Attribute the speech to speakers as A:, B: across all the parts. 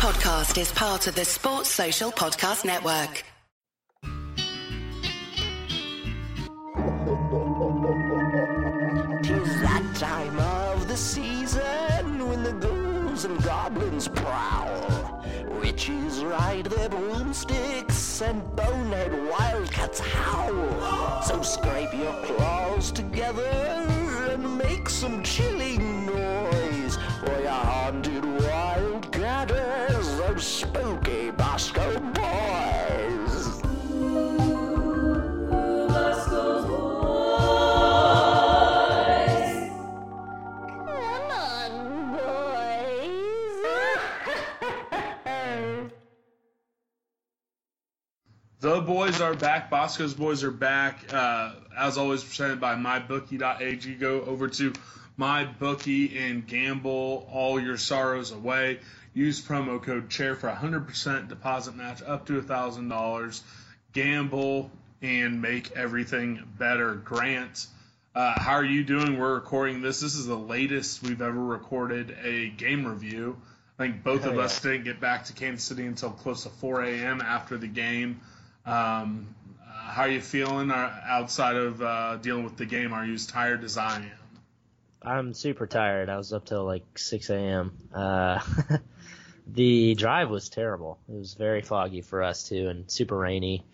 A: podcast is part of the Sports Social Podcast Network.
B: Tis that time of the season when the ghouls and goblins prowl. Witches ride their broomsticks and bonehead wildcats howl. So scrape your claws together and make some chilling spooky Boscoe boys. Come on, boys.
C: The boys are back. Boscoe's boys are back. Uh, as always, presented by MyBookie.ag. Go over to MyBookie and gamble all your sorrows away. Use promo code CHAIR for 100% deposit match up to $1,000. Gamble and make everything better. Grant, uh, how are you doing? We're recording this. This is the latest we've ever recorded a game review. I think both of
D: Hell
C: us didn't get back to Kansas City until close to 4 a.m. after the game. Um, uh, how are you feeling uh, outside of uh, dealing with the game? Are you as tired as I am?
D: I'm super tired. I was up till like 6 a.m. Uh, the drive was terrible. It was very foggy for us too, and super rainy.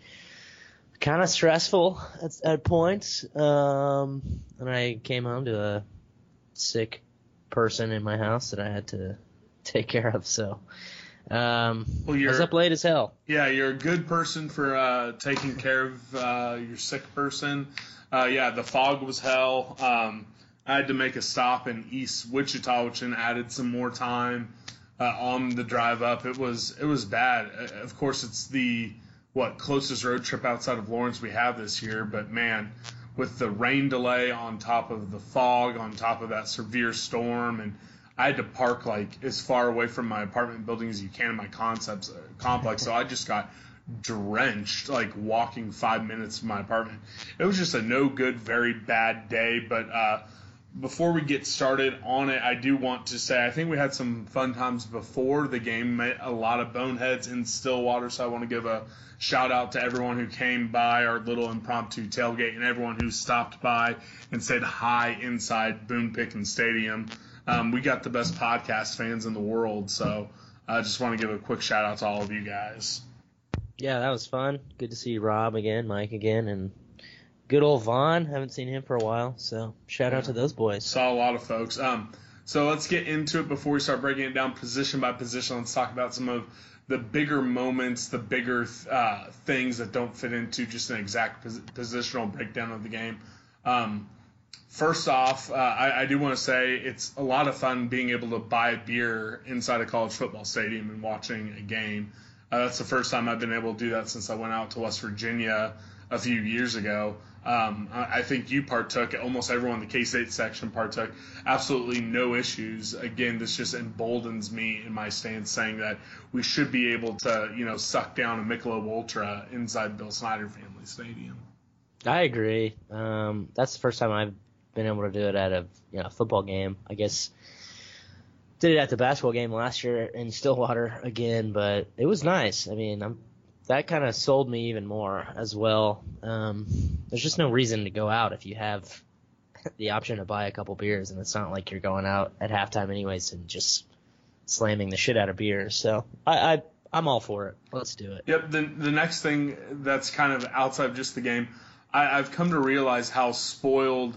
D: Kind of stressful at, at points. Um, and I came home to a sick person in my house that I had to take care of. So, um,
C: Well,
D: I was
C: you're-
D: up late as hell.
C: Yeah, you're a good person for uh, taking care of uh, your sick person. Uh, yeah, the fog was hell. Um, I had to make a stop in East Wichita, which then added some more time uh, on the drive up. It was it was bad. Uh, Of course, it's the what closest road trip outside of Lawrence we have this year, but man, with the rain delay on top of the fog, on top of that severe storm, and I had to park like as far away from my apartment building as you can in my concepts uh, complex. So I just got drenched, like walking five minutes from my apartment. It was just a no good, very bad day. But uh, before we get started on it, I do want to say I think we had some fun times before the game. Met a lot of boneheads in Stillwater, so I want to give a shout out to everyone who came by our little impromptu tailgate and everyone who stopped by and said hi inside Boone Pickens Stadium. Um, we got the best podcast fans in the world, so I just want to give a quick shout out to all of you guys.
D: Yeah, that was fun. Good to see Rob again, Mike again, and good old Vaughn. Haven't seen him for a while, so shout out to those boys.
C: Saw a lot of folks. Um, so let's get into it before we start breaking it down position by position. Let's talk about some of the bigger moments, the bigger uh, things that don't fit into just an exact pos- positional breakdown of the game. Um, first off, uh, I, I do want to say it's a lot of fun being able to buy a beer inside a college football stadium and watching a game. Uh, that's the first time I've been able to do that since I went out to West Virginia a few years ago. Um, I, think you partook. Almost everyone in the K State section partook. Absolutely no issues. Again, this just emboldens me in my stance, saying that we should be able to, you know, suck down a Michelob Ultra inside Bill Snyder Family Stadium.
D: I agree. Um, that's the first time I've been able to do it at a you know football game. I guess did it at the basketball game last year in Stillwater again, but it was nice. I mean, I'm that kind of sold me even more as well. Um, there's just no reason to go out if you have the option to buy a couple beers, and it's not like you're going out at halftime anyways and just slamming the shit out of beers. So I, I I'm all for it. Let's do it.
C: Yep. The the next thing that's kind of outside of just the game, I, I've come to realize how spoiled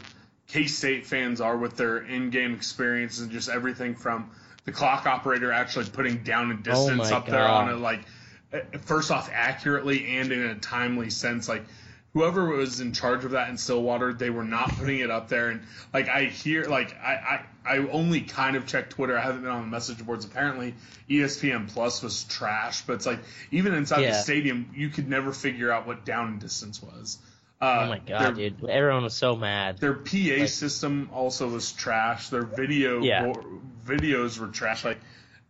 C: K State fans are with their in-game experience and just everything from the clock operator actually putting down a distance
D: my
C: up there on
D: God.
C: it, like first off accurately and in a timely sense, like. Whoever was in charge of that in Stillwater, they were not putting it up there, and like I hear, like I, I, I only kind of checked Twitter. I haven't been on the message boards. Apparently, ESPN Plus was trash, but it's like even inside the stadium, you could never figure out what down distance was. Uh,
D: Oh my god,
C: their,
D: dude! Everyone was so mad.
C: Their PA system also was trash. Their video
D: Yeah.
C: bo- videos were trash. Like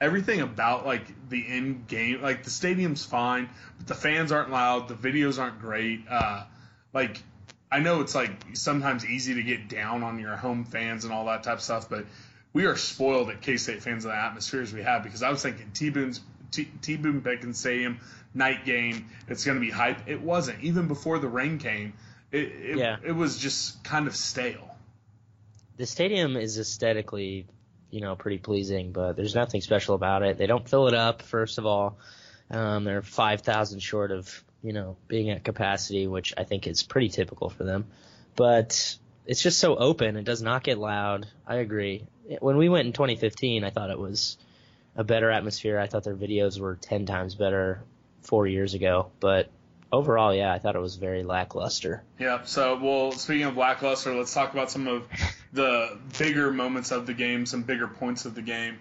C: everything about like the in game, like the stadium's fine, but the fans aren't loud. The videos aren't great. Uh, like I know it's like sometimes easy to get down on your home fans and all that type of stuff, but we are spoiled at K State fans of the atmospheres we have because I was thinking T Boone's T Boone Pickens Stadium night game. It's going to be hype. It wasn't even before the rain came. It it,
D: Yeah.
C: it was just kind of stale.
D: the stadium is aesthetically, you know, pretty pleasing, but there's nothing special about it. They don't fill it up, first of all. Um, they're 5,000 short of, you know, being at capacity, which I think is pretty typical for them. But it's just so open. It does not get loud. I agree. When we went in 2015, I thought it was a better atmosphere. I thought their videos were 10 times better four years ago. But overall, yeah, I thought it was very lackluster.
C: Yeah. So, well, speaking of lackluster, let's talk about some of the bigger moments of the game, some bigger points of the game.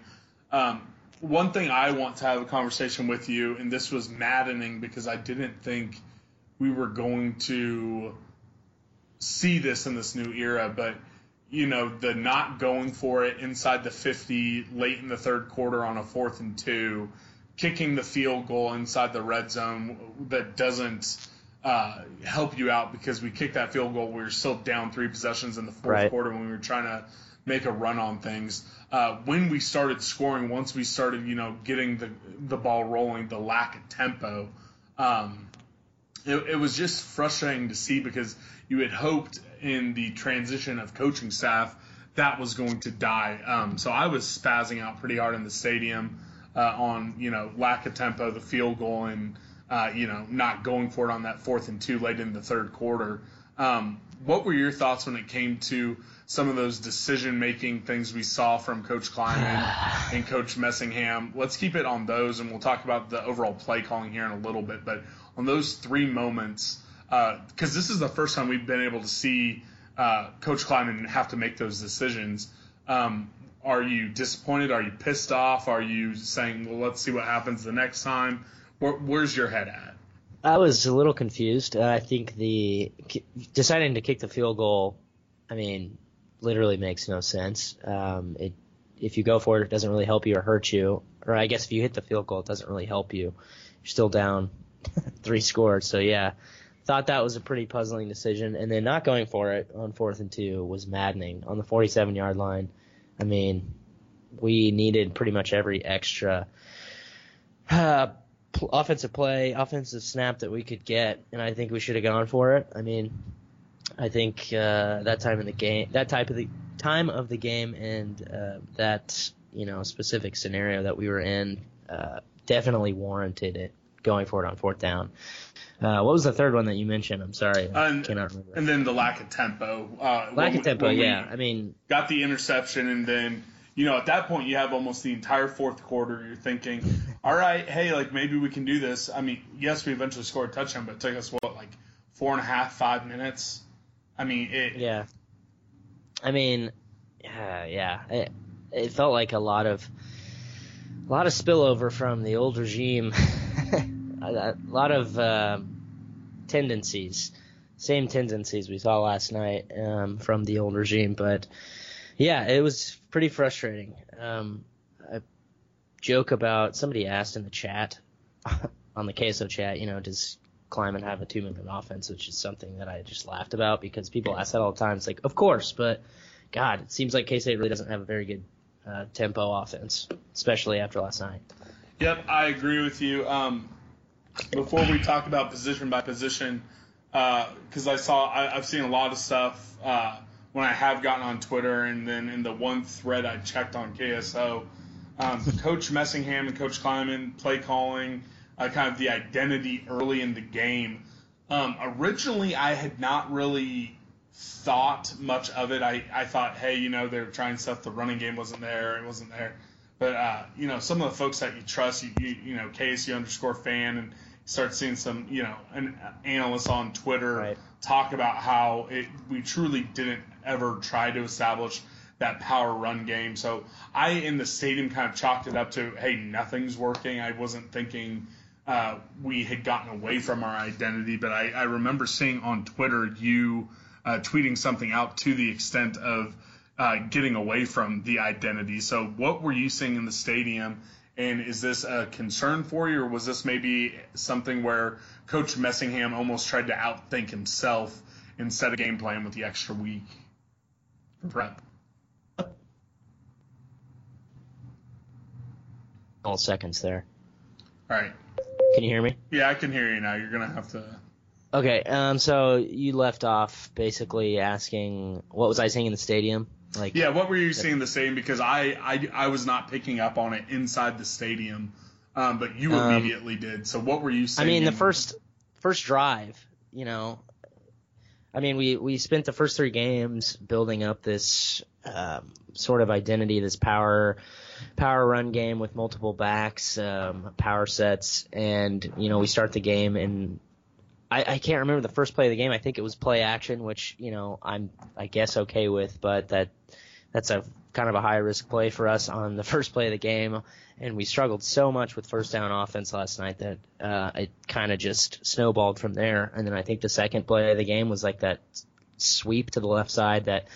C: Um, one thing I want to have a conversation with you, and this was maddening because I didn't think we were going to see this in this new era, but you know, the not going for it inside the 50 late in the third quarter on a fourth and two, kicking the field goal inside the red zone that doesn't uh, help you out because we kicked that field goal. We were still down three possessions in the fourth
D: Right.
C: quarter when we were trying to make a run on things. Uh, when we started scoring, once we started, you know, getting the the ball rolling, the lack of tempo. Um, it, it was just frustrating to see because you had hoped in the transition of coaching staff that was going to die. Um, so I was spazzing out pretty hard in the stadium uh, on you know lack of tempo, the field goal, and uh, you know not going for it on that fourth and two late in the third quarter. Um, what were your thoughts when it came to some of those decision making things we saw from Coach Klieman and Coach Messingham? Let's keep it on those, and we'll talk about the overall play calling here in a little bit. But on those three moments, because this is the first time we've been able to see uh, Coach Klieman have to make those decisions. Um, are you disappointed? Are you pissed off? Are you saying, well, let's see what happens the next time? Where, where's your head at?
D: I was a little confused. Uh, I think the deciding to kick the field goal, I mean, literally makes no sense. Um, it if you go for it, it doesn't really help you or hurt you. Or I guess if you hit the field goal, it doesn't really help you. You're still down three scores. So yeah, thought that was a pretty puzzling decision. And then not going for it on fourth and two was maddening on the 47 yard line. I mean, we needed pretty much every extra uh, pl- offensive play, offensive snap that we could get, and I think we should have gone for it. I mean, I think uh, that time in the game, that type of the time of the game, and uh, that you know specific scenario that we were in, uh, definitely warranted it going for it on fourth down. Uh, what was the third one that you mentioned? I'm sorry, I
C: And,
D: cannot remember.
C: and then the lack of tempo. Uh,
D: Lack of tempo,
C: we
D: yeah. I mean,
C: got the interception, and then you know at that point you have almost the entire fourth quarter. You're thinking, all right, hey, like maybe we can do this. I mean, yes, we eventually scored a touchdown, but it took us what like four and a half, five minutes. I mean, it,
D: Yeah. I mean, yeah, yeah. It, it felt like a lot of a lot of spillover from the old regime. a, lot of um tendencies, same tendencies we saw last night um, from the old regime. But yeah, it was pretty frustrating. Um, I joke about somebody asked in the chat on the queso chat, you know, does Klieman have a two minute offense, which is something that I just laughed about because people ask that all the time. It's like, of course, but God, it seems like K State really doesn't have a very good uh, tempo offense, especially after last night.
C: Yep, I agree with you. Um, before we talk about position by position, because I saw I, I've seen a lot of stuff uh, when I have gotten on Twitter, and then in the one thread I checked on KSO, um, Coach Messingham and Coach Klieman play calling, uh, kind of the identity early in the game. Um, originally, I had not really thought much of it. I, I thought, hey, you know, they were trying stuff. The running game wasn't there. It wasn't there. But uh, you know, some of the folks that you trust, you you, you know, KSU underscore fan, and start seeing some you know an analysts on Twitter
D: Right.
C: talk about how it we truly didn't ever try to establish that power run game. So I in the stadium kind of chalked it up to hey nothing's working. I wasn't thinking uh, we had gotten away from our identity, but I, I remember seeing on Twitter you uh, tweeting something out to the extent of uh, getting away from the identity. So what were you seeing in the stadium? And is this a concern for you, or was this maybe something where Coach Messingham almost tried to outthink himself instead of game plan with the extra week prep?
D: couple seconds there.
C: All right.
D: Can you hear me?
C: Yeah, I can hear you now. You're gonna have to.
D: Okay. Um. So you left off basically asking what was I seeing in the stadium? Like.
C: Yeah, what were you seeing the same? Because I, I I was not picking up on it inside the stadium, um, but you
D: Um,
C: immediately did. So what were you
D: seeing?
C: I
D: mean, the first first drive, you know, I mean, we we spent the first three games building up this um, sort of identity, this power power run game with multiple backs, um, power sets, and you know, we start the game and. I, I can't remember the first play of the game. I think it was play action, which you know I'm I guess okay with, but that that's a kind of a high risk play for us on the first play of the game, and we struggled so much with first down offense last night that uh, it kind of just snowballed from there. And then I think the second play of the game was like that sweep to the left side that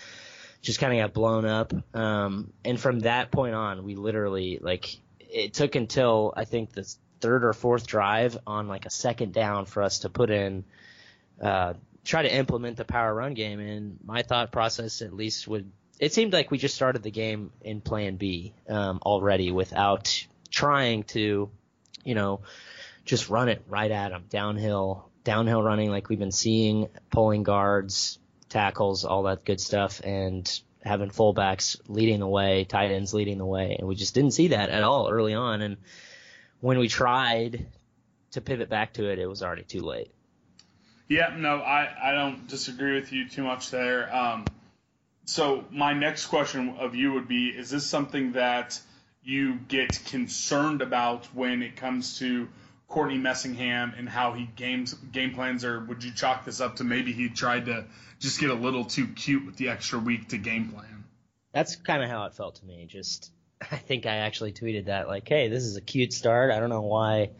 D: just kind of got blown up. Um, and from that point on, we literally like it took until I think the third or fourth drive on like a second down for us to put in uh, try to implement the power run game. And my thought process, at least, would it seemed like we just started the game in Plan B um, already without trying to, you know, just run it right at them downhill, downhill running like we've been seeing, pulling guards, tackles, all that good stuff, and having fullbacks leading the way, tight ends leading the way, and we just didn't see that at all early on. And when we tried to pivot back to it, it was already too late.
C: Yeah, no, I, I don't disagree with you too much there. Um, so my next question of you would be: Is this something that you get concerned about when it comes to Courtney Messingham and how he games game plans, or would you chalk this up to maybe he tried to just get a little too cute with the extra week to game plan?
D: That's kind of how it felt to me. Just, I think I actually tweeted that like, "Hey, this is a cute start. I don't know why,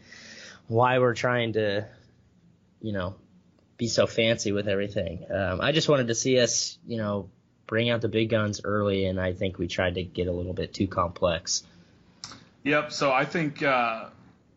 D: why we're trying to, you know, be so fancy with everything. Um, I just wanted to see us, you know, bring out the big guns early, and I think we tried to get a little bit too complex.
C: Yep. So I think uh,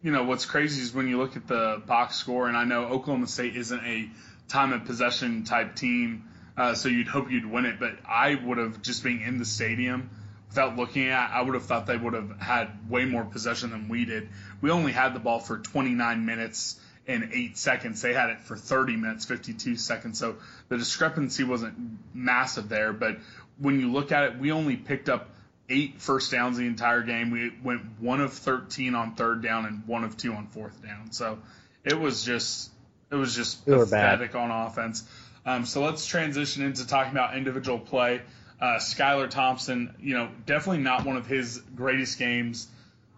C: you know what's crazy is when you look at the box score, and I know Oklahoma State isn't a time of possession type team, uh, so you'd hope you'd win it. But I would have just being in the stadium without looking at, I would have thought they would have had way more possession than we did. We only had the ball for 29 minutes and eight seconds. They had it for 30 minutes, 52 seconds. So the discrepancy wasn't massive there. But when you look at it, we only picked up eight first downs the entire game. We went one of 13 on third down and one of two on fourth down. So it was just it was just
D: We
C: pathetic on offense. Um, so let's transition into talking about individual play. Uh, Skylar Thompson, you know, definitely not one of his greatest games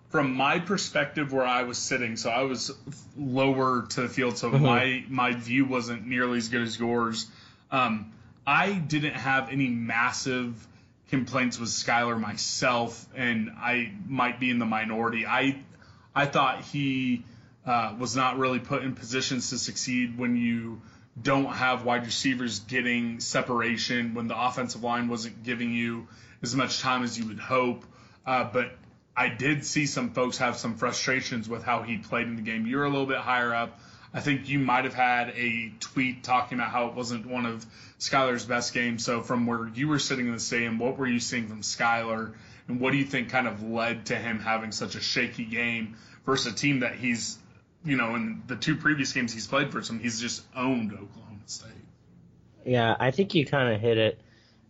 C: from my perspective where I was sitting, so I was lower to the field, so my my view wasn't nearly as good as yours. Um, I didn't have any massive complaints with Skylar myself, and I might be in the minority. I I thought he uh, was not really put in positions to succeed when you don't have wide receivers getting separation, when the offensive line wasn't giving you as much time as you would hope. Uh, but I did see some folks have some frustrations with how he played in the game. You're a little bit higher up. I think you might have had a tweet talking about how it wasn't one of Skylar's best games. So from where you were sitting in the stadium, what were you seeing from Skylar, and what do you think kind of led to him having such a shaky game versus a team that he's, you know, in the two previous games he's played for some, he's just owned Oklahoma State.
D: Yeah, I think you kind of hit it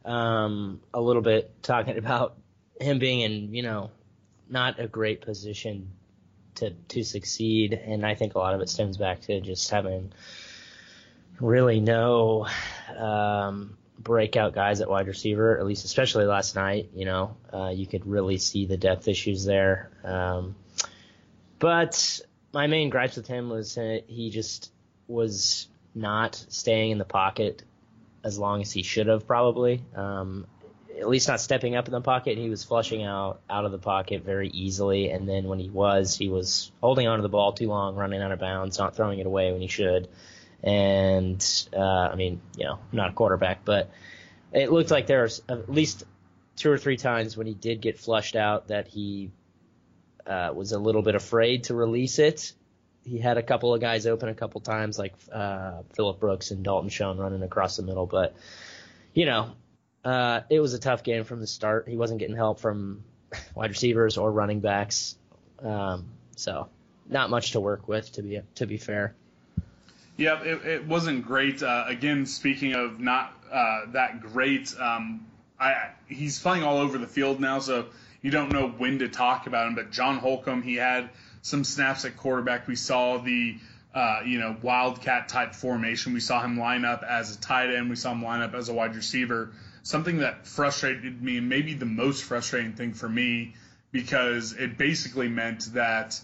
D: um, a little bit talking about him being in, you know, not a great position to to succeed, and I think a lot of it stems back to just having really no um, breakout guys at wide receiver, at least especially last night. You know, uh, you could really see the depth issues there. Um, but my main gripes with him was he just was not staying in the pocket as long as he should have probably. Um, at least not stepping up in the pocket. He was flushing out out of the pocket very easily, and then when he was, he was holding onto the ball too long, running out of bounds, not throwing it away when he should. And uh, I mean, you know, not a quarterback, but it looked like there was at least two or three times when he did get flushed out that he uh, was a little bit afraid to release it. He had a couple of guys open a couple times, like uh, Phillip Brooks and Dalton Schoen running across the middle, but you know, uh, it was a tough game from the start. He wasn't getting help from wide receivers or running backs Um, so not much to work with to be to be fair.
C: Yeah, it, it wasn't great. Uh, again, speaking of not uh, that great, um, I he's playing all over the field now, so you don't know when to talk about him. But John Holcomb, he had some snaps at quarterback. We saw the uh, you know wildcat type formation. We saw him line up as a tight end. We saw him line up as a wide receiver. Something that frustrated me, maybe the most frustrating thing for me, because it basically meant that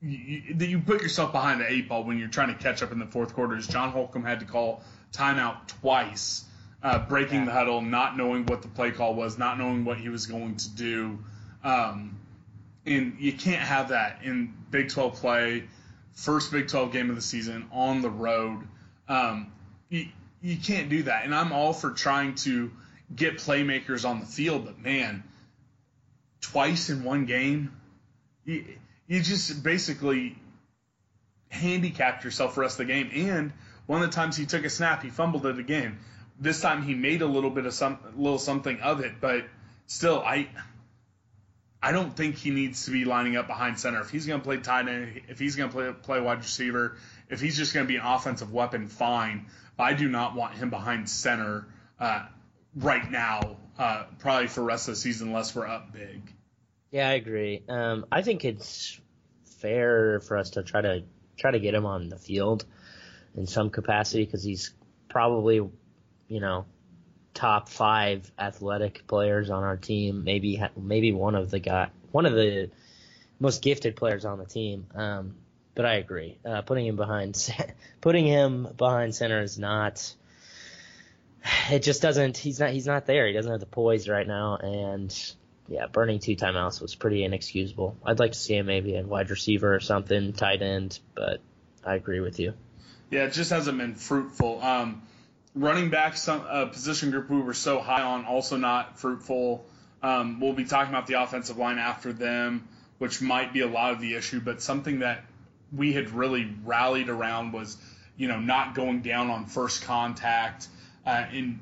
C: you, that you put yourself behind the eight ball when you're trying to catch up in the fourth quarter. Is John Holcomb had to call timeout twice, uh, breaking
D: Yeah.
C: the huddle, not knowing what the play call was, not knowing what he was going to do. Um, and you can't have that in Big 12 play, first Big 12 game of the season on the road. Um, you, can't do that. And I'm all for trying to get playmakers on the field, but man, twice in one game, you, you just basically handicapped yourself for the rest of the game. And one of the times he took a snap, he fumbled it again. This time he made a little bit of some little something of it, but still, I I don't think he needs to be lining up behind center. If he's going to play tight end, if he's going to play play wide receiver, if he's just going to be an offensive weapon, fine. I do not want him behind center uh, right now. Uh, probably for the rest of the season, unless we're up big.
D: Yeah, I agree. Um, I think it's fair for us to try to try to get him on the field in some capacity because he's probably, you know, top five athletic players on our team. Maybe maybe one of the guy, one of the most gifted players on the team. Um, but I agree. Uh, putting him behind putting him behind center is not. It just doesn't. He's not. He's not there. He doesn't have the poise right now, and yeah, burning two timeouts was pretty inexcusable. I'd like to see him maybe in wide receiver or something, tight end, but I agree with you.
C: Yeah, it just hasn't been fruitful. Um, running back, some uh, position group we were so high on, also not fruitful. Um, we'll be talking about the offensive line after them, which might be a lot of the issue, but something that we had really rallied around was, you know, not going down on first contact. Uh, and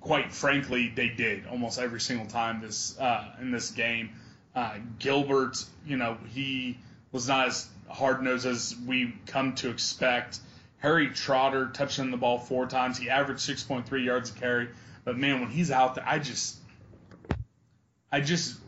C: quite frankly, they did almost every single time this uh, in this game. Uh, Gilbert, you know, he was not as hard nosed as we come to expect. Harry Trotter touching the ball four times. He averaged 6.3 yards a carry. But man, when he's out there, I just, I just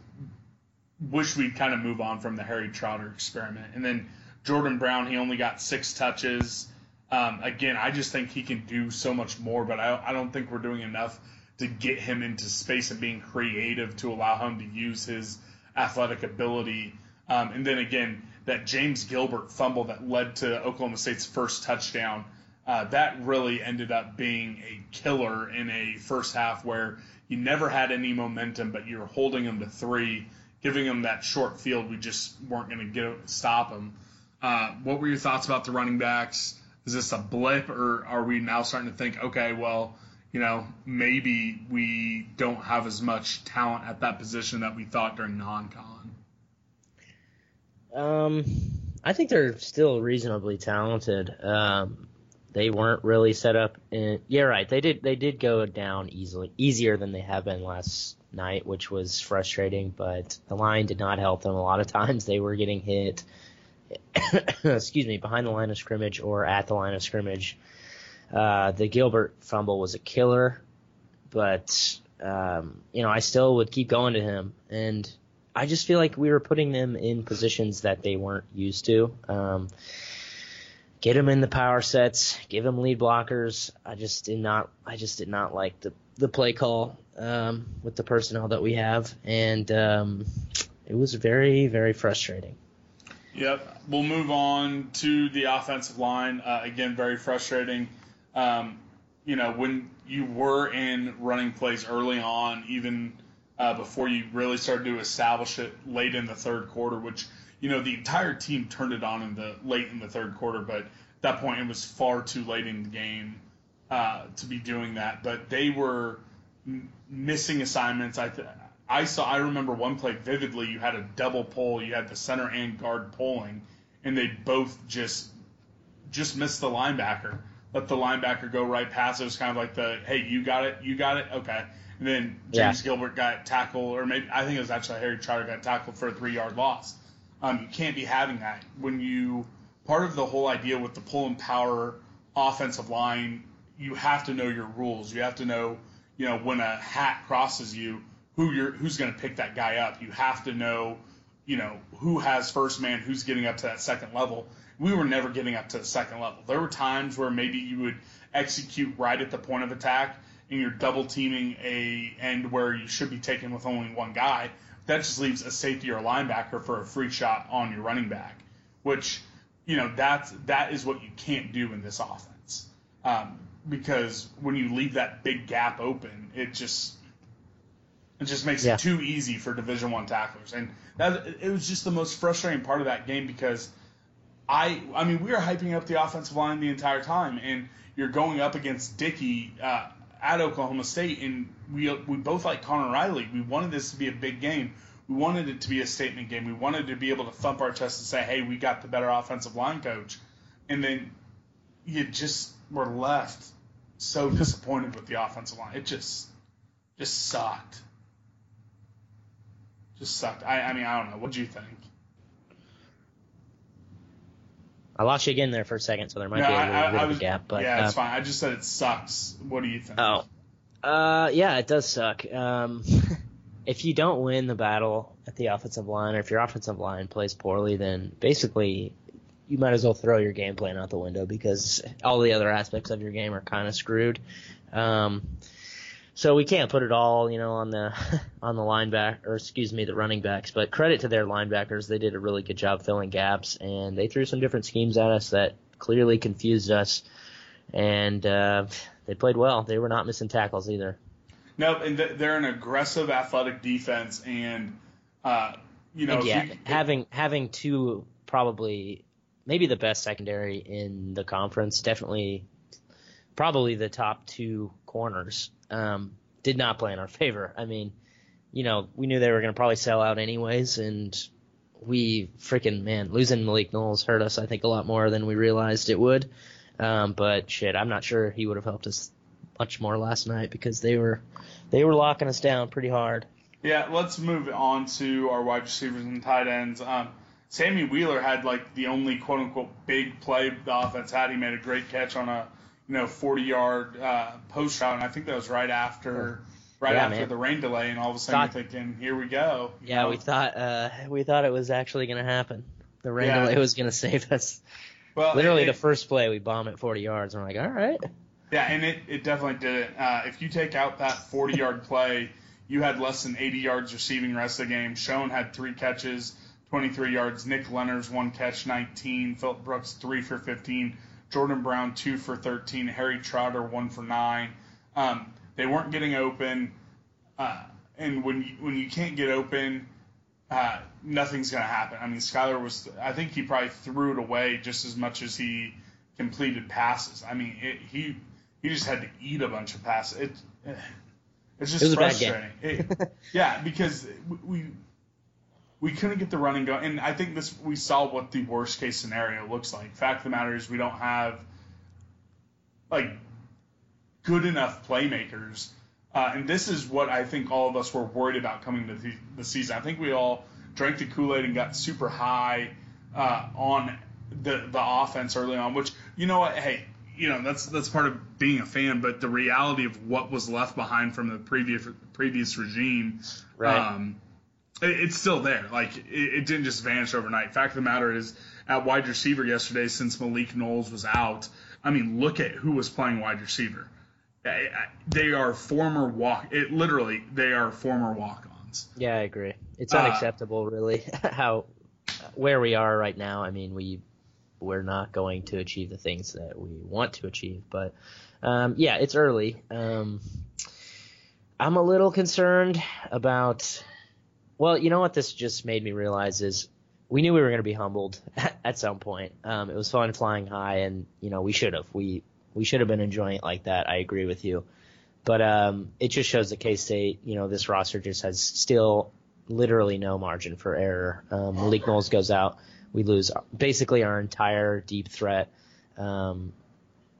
C: wish we'd kind of move on from the Harry Trotter experiment. And then Jordan Brown, he only got six touches. Um, again, I just think he can do so much more, but I, I don't think we're doing enough to get him into space and being creative to allow him to use his athletic ability. Um, and then again, that James Gilbert fumble that led to Oklahoma State's first touchdown, uh, that really ended up being a killer in a first half where you never had any momentum, but you were holding them to three, giving them that short field. We just weren't going to stop them. Uh, what were your thoughts about the running backs? Is this a blip, or are we now starting to think, okay, well, you know, maybe we don't have as much talent at that position that we thought during non-con?
D: Um, I think they're still reasonably talented. Um, they weren't really set up in. Yeah, right. They did. They did go down easily, easier than they have been last night, which was frustrating. But the line did not help them. A lot of times they were getting hit. excuse me, behind the line of scrimmage or at the line of scrimmage. Uh, the Gilbert fumble was a killer, but um, you know I still would keep going to him, and I just feel like we were putting them in positions that they weren't used to. Um, get them in the power sets, give them lead blockers. I just did not. I just did not like the the play call um, with the personnel that we have, and um, it was very very frustrating.
C: Yep. We'll move on to the offensive line. Uh, again, very frustrating. Um, you know, when you were in running plays early on, even uh, before you really started to establish it late in the third quarter, which you know the entire team turned it on in the late in the third quarter, but at that point it was far too late in the game uh, to be doing that. But they were m- missing assignments. I th- I saw. I remember one play vividly. You had a double pull. You had the center and guard pulling, and they both just just missed the linebacker. Let the linebacker go right past. It was kind of like the hey, you got it, you got it, okay. And then James
D: Yeah.
C: Gilbert got tackled, or maybe I think it was actually Harry Trotter got tackled for a three yard loss. Um, you can't be having that when you part of the whole idea with the pull and power offensive line. You have to know your rules. You have to know, you know, when a hat crosses you, who you're who's going to pick that guy up. You have to know, you know, who has first man, who's getting up to that second level. We were never getting up to the second level. There were times where maybe you would execute right at the point of attack and you're double teaming a end where you should be taking with only one guy. That just leaves a safety or a linebacker for a free shot on your running back, which you know that's that is what you can't do in this offense um, because when you leave that big gap open, it just it just makes
D: Yeah.
C: it too easy for Division One tacklers, and that it was just the most frustrating part of that game because I I mean we were hyping up the offensive line the entire time, and you're going up against Dickey uh, at Oklahoma State, and we we both like Conor Riley. We wanted this to be a big game. We wanted it to be a statement game. We wanted to be able to thump our chest and say, "Hey, we got the better offensive line coach," and then you just were left so disappointed with the offensive line. It just just sucked. Just sucked. I, I mean, I don't know. What do you think?
D: I lost you again there for a second, so there might
C: No,
D: be a little
C: I-
D: bit
C: I
D: of
C: was-
D: a gap. But
C: yeah,
D: uh,
C: it's fine. I just said it sucks. What do you think?
D: Oh, uh, yeah, it does suck. Um, if you don't win the battle at the offensive line, or if your offensive line plays poorly, then basically you might as well throw your game plan out the window because all the other aspects of your game are kind of screwed. Um, so we can't put it all, you know, on the on the linebacker, or excuse me, the running backs. But credit to their linebackers; they did a really good job filling gaps, and they threw some different schemes at us that clearly confused us. And uh, they played well. They were not missing tackles either.
C: Nope, and th- they're an aggressive, athletic defense, and uh, you know,
D: And yeah,
C: you-
D: having having two probably maybe the best secondary in the conference, definitely probably the top two corners, um, did not play in our favor. I mean, you know, we knew they were going to probably sell out anyways, and we freaking man losing Malik Knowles hurt us. I think a lot more than we realized it would. Um, but shit, I'm not sure he would have helped us much more last night because they were they were locking us down pretty hard.
C: Yeah, let's move on to our wide receivers and tight ends. Um, Sammy Wheeler had like the only quote unquote big play the offense had. He made a great catch on a you know 40 yard uh, post route, and I think that was right after right
D: Yeah,
C: after
D: man.
C: the rain delay, and all of a sudden
D: Thought-
C: you're thinking, here we go.
D: Yeah,
C: know?
D: we thought uh, we thought it was actually going to happen. The rain
C: Yeah.
D: delay was going to save us.
C: well,
D: Literally,
C: it-
D: the first play we bomb at 40 yards. And we're like, all right.
C: Yeah, and it, it definitely did it. Uh, if you take out that 40 yard play, you had less than 80 yards receiving rest of the game. Schoen had three catches, 23 yards. Nick Leonard's one catch, 19. Phillip Brooks, three for 15. Jordan Brown, two for 13. Harry Trotter, one for nine. Um, they weren't getting open. Uh, and when you, when you can't get open, uh, nothing's going to happen. I mean, Skylar was, I think he probably threw it away just as much as he completed passes. I mean, it, he he just had to eat a bunch of passes. It, it's just
D: It was a bad game.
C: frustrating. It- yeah, because we- we we couldn't get the running going, and I think this we saw what the worst case scenario looks like. Fact of the matter is, we don't have like good enough playmakers. Uh, and this is what I think all of us were worried about coming to the, the season. I think we all drank the Kool Aid and got super high uh, on the the offense early on. Which you know what? Hey, you know that's that's part of being a fan. But the reality of what was left behind from the previous previous regime,
D: Right.
C: um, it's still there. Like it, it didn't just vanish overnight. Fact of the matter is, at wide receiver yesterday, since Malik Knowles was out, I mean, look at who was playing wide receiver. They are former walk. It literally, they are former walk-ons.
D: Yeah, I agree. It's
C: Uh,
D: unacceptable, really, how where we are right now. I mean, we we're not going to achieve the things that we want to achieve, but um, yeah, it's early. Um, I'm a little concerned about. Well, you know what this just made me realize is we knew we were going to be humbled at some point. Um, it was fun flying high, and you know we should have we we should have been enjoying it like that. I agree with you, but um, it just shows that K State, you know, this roster just has still literally no margin for error. Um, Malik Knowles goes out, we lose basically our entire deep threat. Um,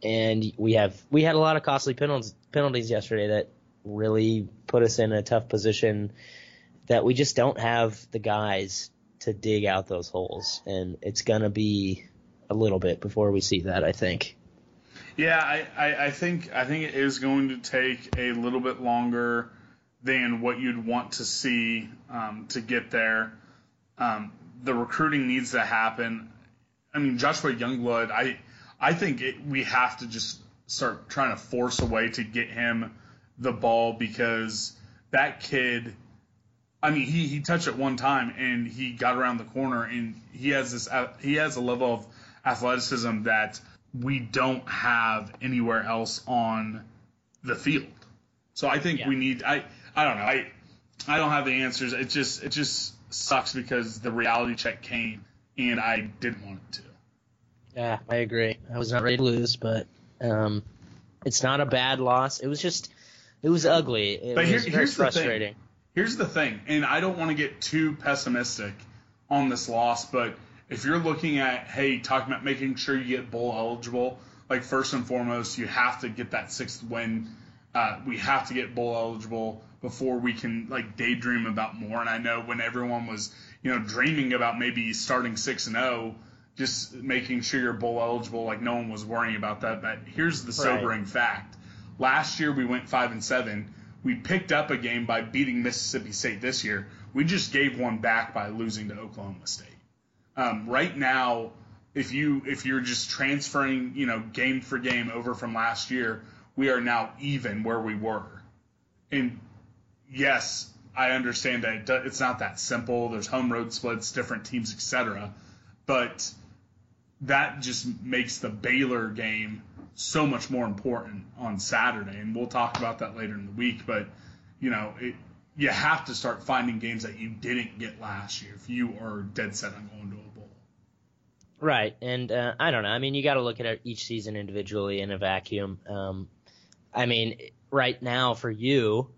D: and we have we had a lot of costly penalties penalties yesterday that really put us in a tough position that we just don't have the guys to dig out those holes, and it's gonna be a little bit before we see that. I think.
C: Yeah, I, I, I think I think it is going to take a little bit longer than what you'd want to see um, to get there. Um, the recruiting needs to happen. I mean, Joshua Youngblood, I I think it, we have to just start trying to force a way to get him the ball because that kid. I mean, he, he touched it one time and he got around the corner and he has this he has a level of athleticism that we don't have anywhere else on the field. So I think
D: Yeah.
C: we need I I don't know I I don't have the answers. It just it just sucks because the reality check came and I didn't want it to.
D: Yeah, I agree. I was not ready to lose, but um, it's not a bad loss. It was just, it was ugly. It
C: But
D: was
C: here-
D: very
C: here's the thing. Here's the thing, and I don't want to get too pessimistic on this loss, but if you're looking at, hey, talking about making sure you get bowl eligible, like first and foremost, you have to get that sixth win. Uh, we have to get bowl eligible before we can like daydream about more. And I know when everyone was, you know, dreaming about maybe starting six and zero, just making sure you're bowl eligible, like no one was worrying about that. But here's the sobering fact: last year we went five and seven. We picked up a game by beating Mississippi State this year. We just gave one back by losing to Oklahoma State. Um, right now, if you if you're just transferring, you know, game for game over from last year, we are now even where we were. And yes, I understand that it's not that simple. There's home road splits, different teams, etc. But that just makes the Baylor game so much more important on Saturday, and we'll talk about that later in the week. But you know, it, you have to start finding games that you didn't get last year if you are dead set on going to a bowl.
D: Right, and uh, I don't know. I mean, you got to look at each season individually in a vacuum. Um, I mean, right now for you,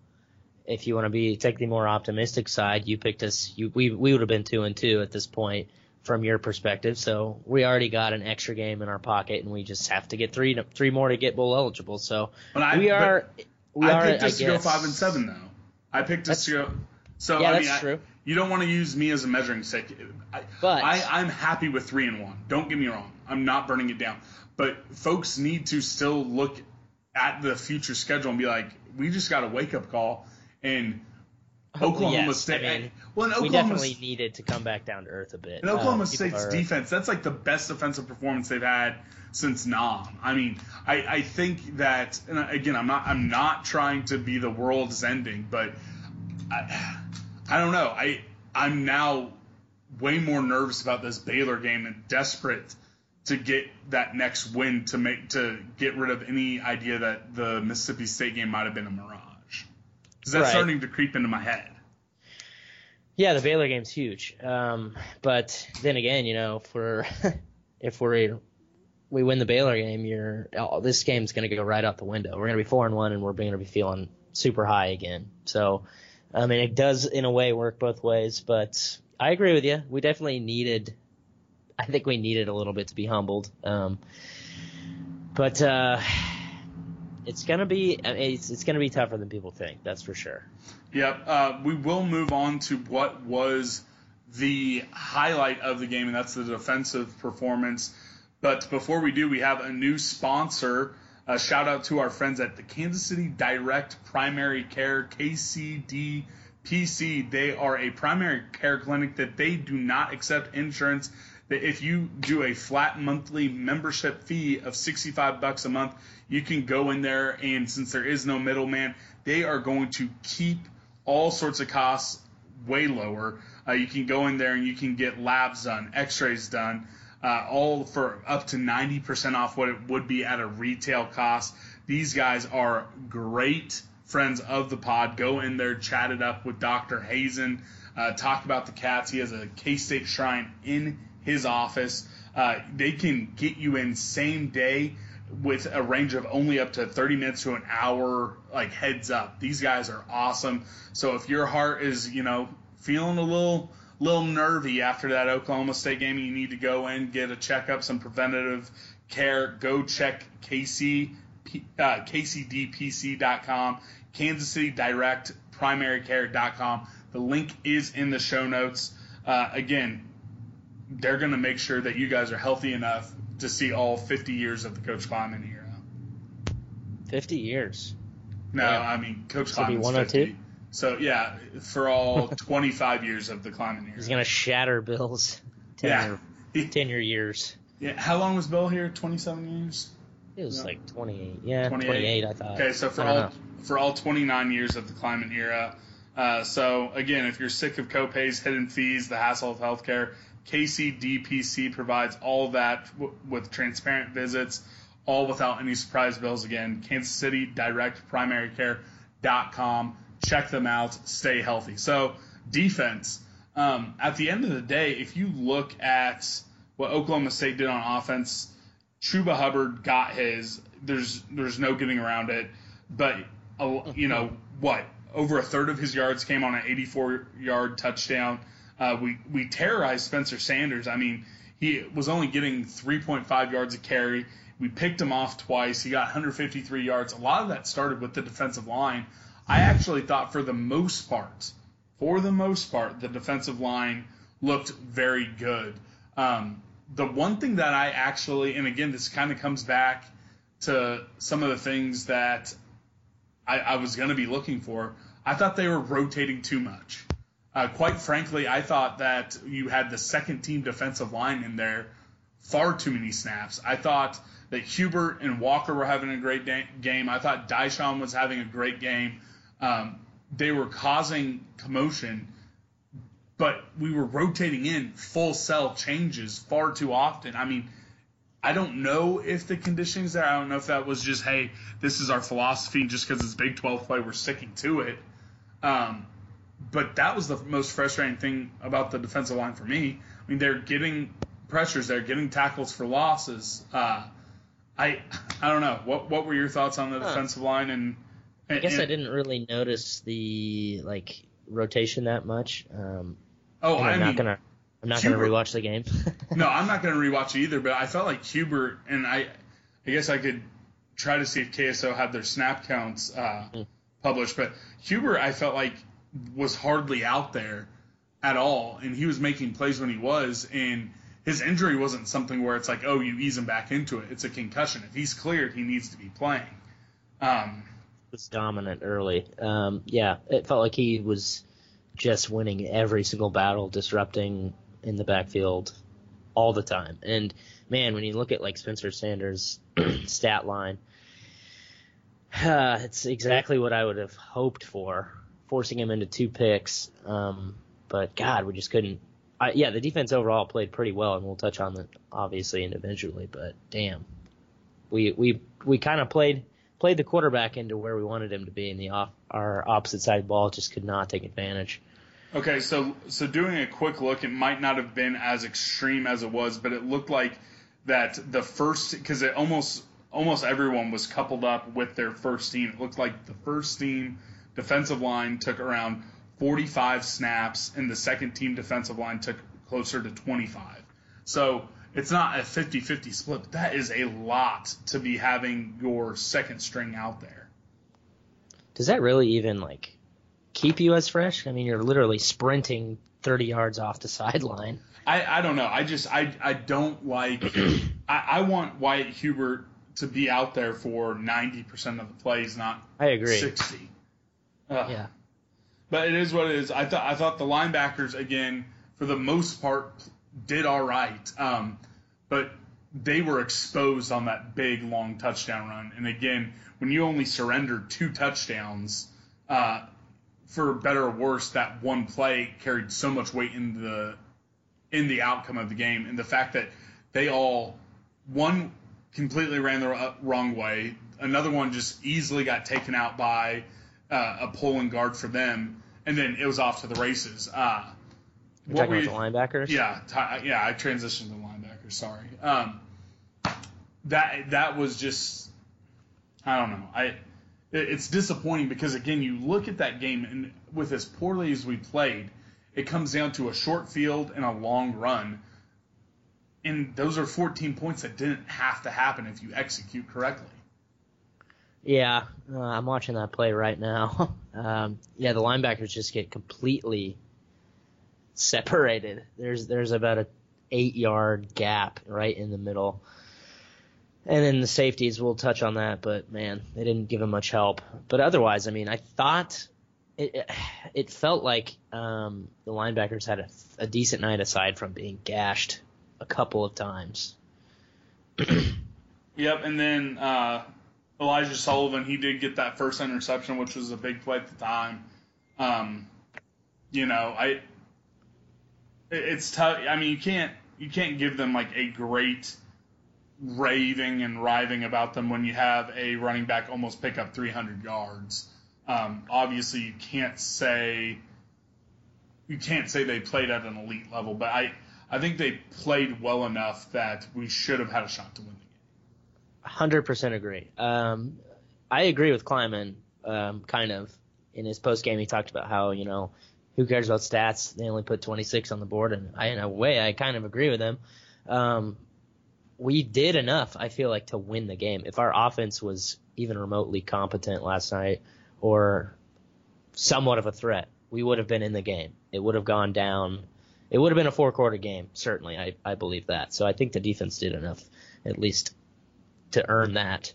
D: if you want to be take the more optimistic side, you picked us. You, we we would have been two and two at this point from your perspective. So we already got an extra game in our pocket, and we just have to get three three more to get bowl eligible. So
C: But I-
D: we are. we
C: I
D: are.
C: picked us
D: I
C: to go five and seven though. I picked us to go. So
D: Yeah,
C: I
D: that's
C: mean,
D: true.
C: you don't want to use me as a measuring stick. I,
D: But-
C: I, I'm happy with three and one. Don't get me wrong. I'm not burning it down. But folks need to still look at the future schedule and be like, we just got a wake up call. And Oklahoma
D: Yes,
C: State.
D: I mean,
C: well, and
D: we
C: Oklahoma,
D: definitely needed to come back down to earth a bit.
C: and Oklahoma
D: Uh,
C: State's
D: are-
C: defense, that's like the best defensive performance they've had since Nam. I mean, I, I think that, and again, I'm not, I'm not trying to be the world's ending, but I, I don't know. I, I'm now way more nervous about this Baylor game and desperate to get that next win to make, to get rid of any idea that the Mississippi State game might have been a mirage. Because that's
D: Right.
C: starting to creep into my head.
D: Yeah, the Baylor game's huge. Um, but then again, you know, if we're if we're we win the Baylor game, you're oh, this game's gonna go right out the window. We're gonna be four and one, and we're gonna be feeling super high again. So, I mean, it does in a way work both ways. But I agree with you. We definitely needed. I think we needed a little bit to be humbled. Um, but uh, it's gonna be it's, it's gonna be tougher than people think. That's for sure.
C: Yep. Uh, we will move on to what was the highlight of the game, and that's the defensive performance. But before we do, we have a new sponsor. A shout out to our friends at the Kansas City Direct Primary Care, KCDPC. They are a primary care clinic that they do not accept insurance. That if you do a flat monthly membership fee of 65 bucks a month, you can go in there and since there is no middleman, they are going to keep all sorts of costs way lower. Uh, you can go in there and you can get labs done, x-rays done, uh, all for up to 90% off what it would be at a retail cost. These guys are great friends of the pod. Go in there, chat it up with Dr. Hazen, uh, talk about the cats. He has a K-State Shrine in his office. Uh, they can get you in same day with a range of only up to 30 minutes to an hour like heads up. These guys are awesome. So if your heart is you know feeling a little little nervy after that oklahoma state game you need to go in get a checkup some preventative care go check kc uh, kcdpc.com kansas city direct primary care.com the link is in the show notes. Uh, again, they're going to make sure that you guys are healthy enough to see all 50 years of the Coach Klieman era.
D: 50 years.
C: No,
D: Yeah.
C: I mean Coach Klieman's
D: 102?
C: 50. So yeah, for all 25 years of the Klieman era.
D: He's gonna shatter Bill's
C: yeah.
D: tenure, tenure years.
C: yeah. How long was Bill here? 27 years.
D: It was
C: Yeah.
D: like 28. Yeah,
C: 28.
D: 28. I thought.
C: Okay, so for all
D: know.
C: for all 29 years of the Klieman era. Uh, so again, if you're sick of copays, hidden fees, the hassle of healthcare, KCDPC provides all that with transparent visits, all without any surprise bills. Again, Kansas City Direct Primary Care.com. Check them out. Stay healthy. So defense. Um, at the end of the day, if you look at what Oklahoma State did on offense, Chuba Hubbard got his. There's there's no getting around it. But you know what? Over a third of his yards came on an 84 yard touchdown. Uh, we we terrorized Spencer Sanders. I mean, he was only getting 3.5 yards a carry. We picked him off twice. He got 153 yards. A lot of that started with the defensive line. I actually thought for the most part, for the most part, the defensive line looked very good. Um, the one thing that I actually, and again, this kind of comes back to some of the things that I, I was going to be looking for. I thought they were rotating too much. Uh, quite frankly, I thought that you had the second team defensive line in there far too many snaps. I thought that Hubert and Walker were having a great da- game. I thought Dishon was having a great game. Um, they were causing commotion, but we were rotating in full cell changes far too often. I mean, I don't know if the conditioning's there. I don't know if that was just, hey, this is our philosophy, just because it's Big 12 play, we're sticking to it. Um, but that was the most frustrating thing about the defensive line for me. I mean, they're getting pressures, they're getting tackles for losses. Uh, I I don't know. What what were your thoughts on the
D: Huh.
C: defensive line? And,
D: I guess I didn't really notice the like rotation that much. Um,
C: Oh,
D: and
C: I
D: I'm
C: mean,
D: not gonna. I'm not gonna rewatch the game.
C: no, I'm not going to rewatch it either. But I felt like Hubert and I. I guess I could try to see if KSO had their snap counts uh,
D: Hmm.
C: published, but Hubert, I felt like was hardly out there at all, and he was making plays when he was, and his injury wasn't something where it's like, oh, you ease him back into it. It's a concussion. If he's cleared, he needs to be playing. Um,
D: was dominant early. Um, yeah, it felt like he was just winning every single battle, disrupting in the backfield all the time. And man, when you look at like Spencer Sanders' stat line, uh, it's exactly what I would have hoped for, forcing him into two picks. Um, but God, we just couldn't. I, yeah, the defense overall played pretty well, and we'll touch on that obviously individually. But damn, we we we kind of played played the quarterback into where we wanted him to be, and the off our opposite side ball just could not take advantage.
C: Okay, so so doing a quick look, it might not have been as extreme as it was, but it looked like that the first because it almost almost everyone was coupled up with their first team. It looked like the first team defensive line took around 45 snaps, and the second team defensive line took closer to 25. So it's not a 50 50 split, but that is a lot to be having your second string out there.
D: Does that really even like keep you as fresh? I mean, you're literally sprinting 30 yards off the sideline.
C: I, I don't know. I just I, I don't like. I, I want Wyatt Hubert to be out there for 90% of the plays, not
D: I agree
C: 60.
D: Yeah.
C: But it is what it is. I thought I thought the linebackers again for the most part did all right, um, but they were exposed on that big long touchdown run. And again, when you only surrendered two touchdowns, uh, for better or worse, that one play carried so much weight in the in the outcome of the game, and the fact that they all one completely ran the wrong way, another one just easily got taken out by uh, a pulling guard for them, and then it was off to the races. Uh,
D: You're
C: what
D: talking about the linebackers?
C: yeah, ti- yeah. I transitioned to linebacker. Sorry. Um, that that was just, I don't know. I it, it's disappointing because again, you look at that game and with as poorly as we played, it comes down to a short field and a long run, and those are 14 points that didn't have to happen if you execute correctly.
D: Yeah, uh, I'm watching that play right now. um, yeah, the linebackers just get completely separated. There's there's about a eight yard gap right in the middle. And then the safeties, we'll touch on that, but man, they didn't give him much help. But otherwise, I mean, I thought it it felt like um, the linebackers had a, a decent night aside from being gashed a couple of times.
C: Yep, and then uh, Elijah Sullivan, he did get that first interception, which was a big play at the time. Um, you know, I it- it's tough. I mean, you can't you can't give them like a great raving and writhing about them when you have a running back almost pick up 300 yards. Um, obviously, you can't say you can't say they played at an elite level, but I I think they played well enough that we should have had a shot to win.
D: Hundred percent agree. Um, I agree with Klieman. Um, kind of in his post game, he talked about how you know who cares about stats? They only put 26 on the board, and I, in a way, I kind of agree with him. Um, we did enough, I feel like, to win the game. If our offense was even remotely competent last night, or somewhat of a threat, we would have been in the game. It would have gone down. It would have been a four quarter game, certainly. I, I believe that. So I think the defense did enough, at least, to earn that.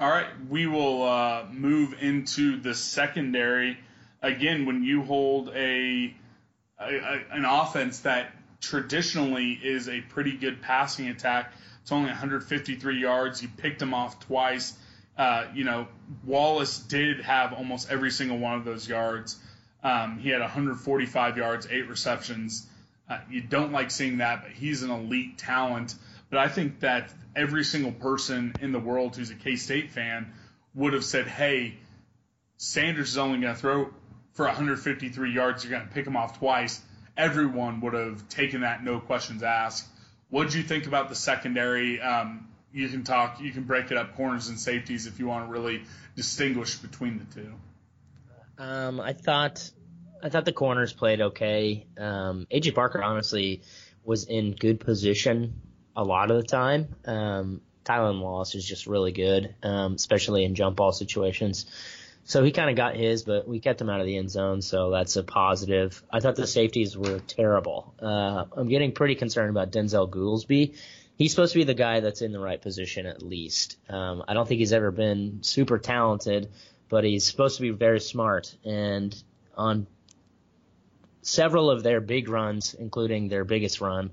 C: All right, we will uh, move into the secondary. Again, when you hold a, a, a an offense that traditionally is a pretty good passing attack, it's only 153 yards. You picked them off twice. Uh, you know, Wallace did have almost every single one of those yards. Um, he had 145 yards, eight receptions. Uh, you don't like seeing that, but he's an elite talent. But I think that every single person in the world who's a K State fan would have said, hey, Sanders is only going to throw for 153 yards. You're going to pick him off twice. Everyone would have taken that, no questions asked. What do you think about the secondary? Um, you can talk, you can break it up corners and safeties if you want to really distinguish between the two.
D: Um, I thought I thought the corners played okay. Um, AJ Parker honestly was in good position a lot of the time. Um, Tylan Wallace is just really good, um, especially in jump ball situations. So he kind of got his, but we kept him out of the end zone, so that's a positive. I thought the safeties were terrible. Uh, I'm getting pretty concerned about Denzel Goolsby. He's supposed to be the guy that's in the right position at least. Um, I don't think he's ever been super talented, but he's supposed to be very smart. And on several of their big runs, including their biggest run,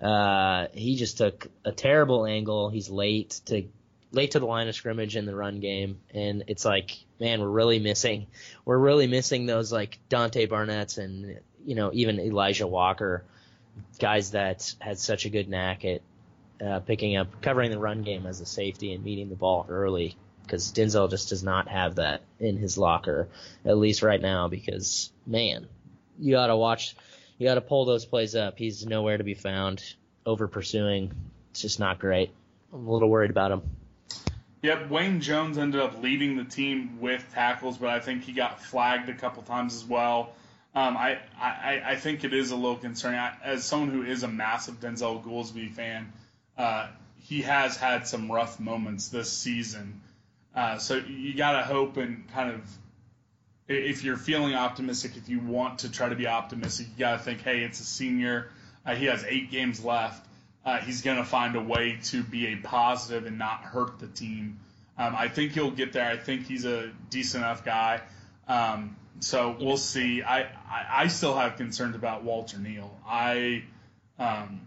D: uh, he just took a terrible angle. He's late to late to the line of scrimmage in the run game, and it's like, man, we're really missing, we're really missing those like Dante Barnett's and you know even Elijah Walker, guys that had such a good knack at uh, picking up, covering the run game as a safety and meeting the ball early. Because Denzel just does not have that in his locker, at least right now. Because man, you gotta watch, you gotta pull those plays up. He's nowhere to be found. Over pursuing, it's just not great. I'm a little worried about him.
C: Yep, Wayne Jones ended up leading the team with tackles, but I think he got flagged a couple times as well. Um, I, I, I think it is a little concerning. I, as someone who is a massive Denzel Goolsby fan, uh, he has had some rough moments this season. Uh, so you got to hope and kind of, if you're feeling optimistic, if you want to try to be optimistic, you got to think, hey, it's a senior. Uh, he has eight games left. Uh, he's going to find a way to be a positive and not hurt the team. Um, I think he'll get there. I think he's a decent enough guy. Um, so we'll see. I, I, I still have concerns about Walter Neil. I um,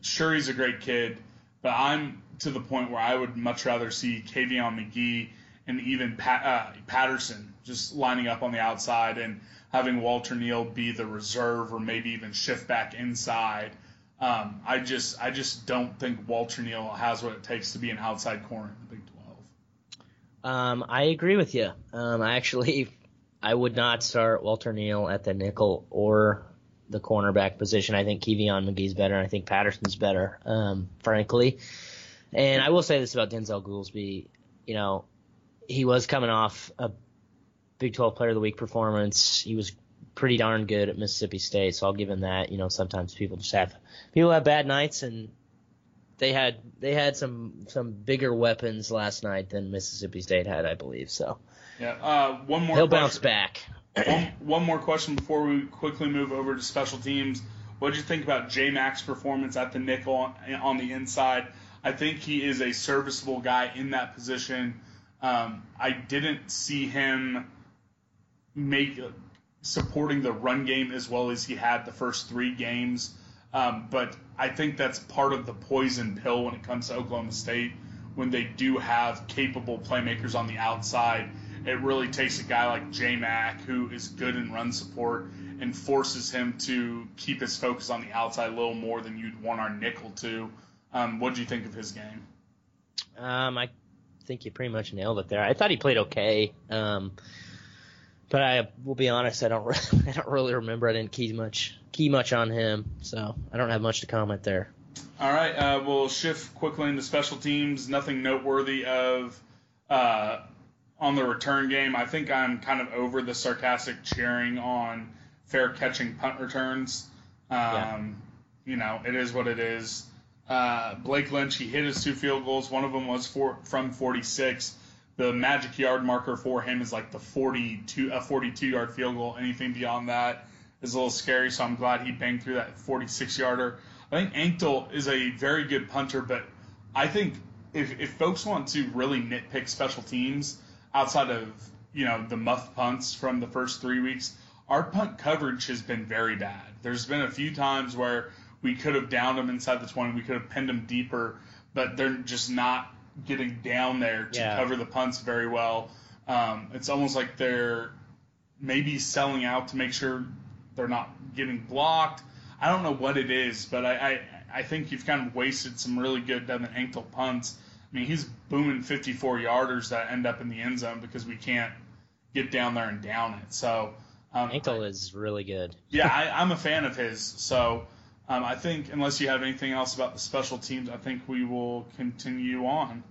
C: sure he's a great kid, but I'm to the point where I would much rather see Kavion McGee and even Pat, uh, Patterson just lining up on the outside and having Walter Neil be the reserve or maybe even shift back inside. Um, I just I just don't think Walter Neil has what it takes to be an outside corner in the Big Twelve.
D: Um, I agree with you. Um, I actually, I would not start Walter Neil at the nickel or the cornerback position. I think Kevion McGee's better. And I think Patterson's better, um, frankly. And I will say this about Denzel Goolsby. You know, he was coming off a Big 12 Player of the Week performance. He was pretty darn good at Mississippi State, so I'll give him that. You know, sometimes people just have people have bad nights, and they had they had some some bigger weapons last night than Mississippi State had, I believe. So
C: Yeah. Uh, one more.
D: he'll
C: question.
D: bounce back.
C: one, one more question before we quickly move over to special teams. What did you think about J Mac's performance at the nickel on, on the inside? I think he is a serviceable guy in that position. Um, I didn't see him make supporting the run game as well as he had the first three games. Um, but I think that's part of the poison pill when it comes to Oklahoma State. When they do have capable playmakers on the outside, it really takes a guy like J Mac, who is good in run support, and forces him to keep his focus on the outside a little more than you'd want our nickel to. Um, what do you think of his game?
D: Um, I think you pretty much nailed it there. I thought he played okay. Um, but I will be honest, I don't really, I don't really remember. I didn't key much key much on him, so I don't have much to comment there.
C: All right, uh, we'll shift quickly into special teams. Nothing noteworthy of uh, on the return game. I think I'm kind of over the sarcastic cheering on fair catching punt returns. Um, yeah. You know, it is what it is. Uh, Blake Lynch, he hit his two field goals. One of them was for, from 46 the magic yard marker for him is like the 42 a 42 yard field goal. Anything beyond that is a little scary. So I'm glad he banged through that 46 yarder. I think Anctil is a very good punter, but I think if, if folks want to really nitpick special teams outside of you know the muff punts from the first three weeks, our punt coverage has been very bad. There's been a few times where we could have downed them inside the 20, we could have pinned them deeper, but they're just not getting down there to yeah. cover the punts very well. Um, it's almost like they're maybe selling out to make sure they're not getting blocked. I don't know what it is, but I, I, I think you've kind of wasted some really good Devin Anctil punts. I mean, he's booming 54 yarders that end up in the end zone because we can't get down there and down it. So
D: um, is really good.
C: yeah, I, I'm a fan of his. So um, I think, unless you have anything else about the special teams, I think we will continue on.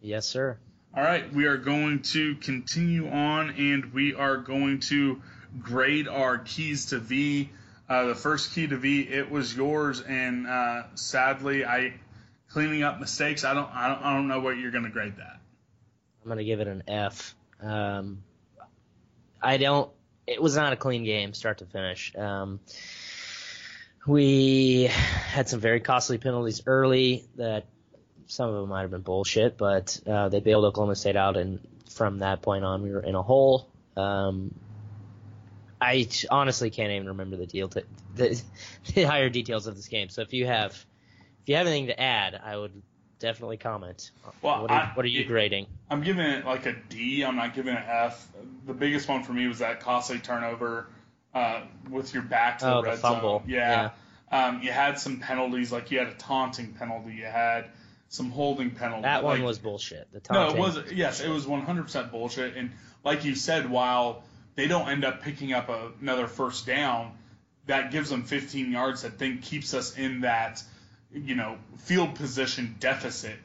D: Yes, sir.
C: All right, we are going to continue on, and we are going to grade our keys to V. Uh, the first key to V, it was yours, and uh, sadly, I cleaning up mistakes. I don't, I don't, I don't know what you're going to grade that.
D: I'm going to give it an F. Um, I don't. It was not a clean game, start to finish. Um, we had some very costly penalties early that some of them might have been bullshit, but uh, they bailed Oklahoma State out, and from that point on, we were in a hole. Um, I honestly can't even remember the deal, to, the, the higher details of this game. So if you have, if you have anything to add, I would definitely comment. Well, what are, I, what are you it, grading?
C: I'm giving it like a D. I'm not giving it an F. The biggest one for me was that costly turnover uh, with your back to
D: oh,
C: the red
D: the fumble.
C: zone. Yeah. yeah. Um, you had some penalties, like you had a taunting penalty, you had some holding penalty.
D: That
C: like,
D: one was bullshit. The
C: taunting. no, it was yes, it was 100% bullshit. And like you said, while they don't end up picking up a, another first down, that gives them 15 yards. That then keeps us in that you know field position deficit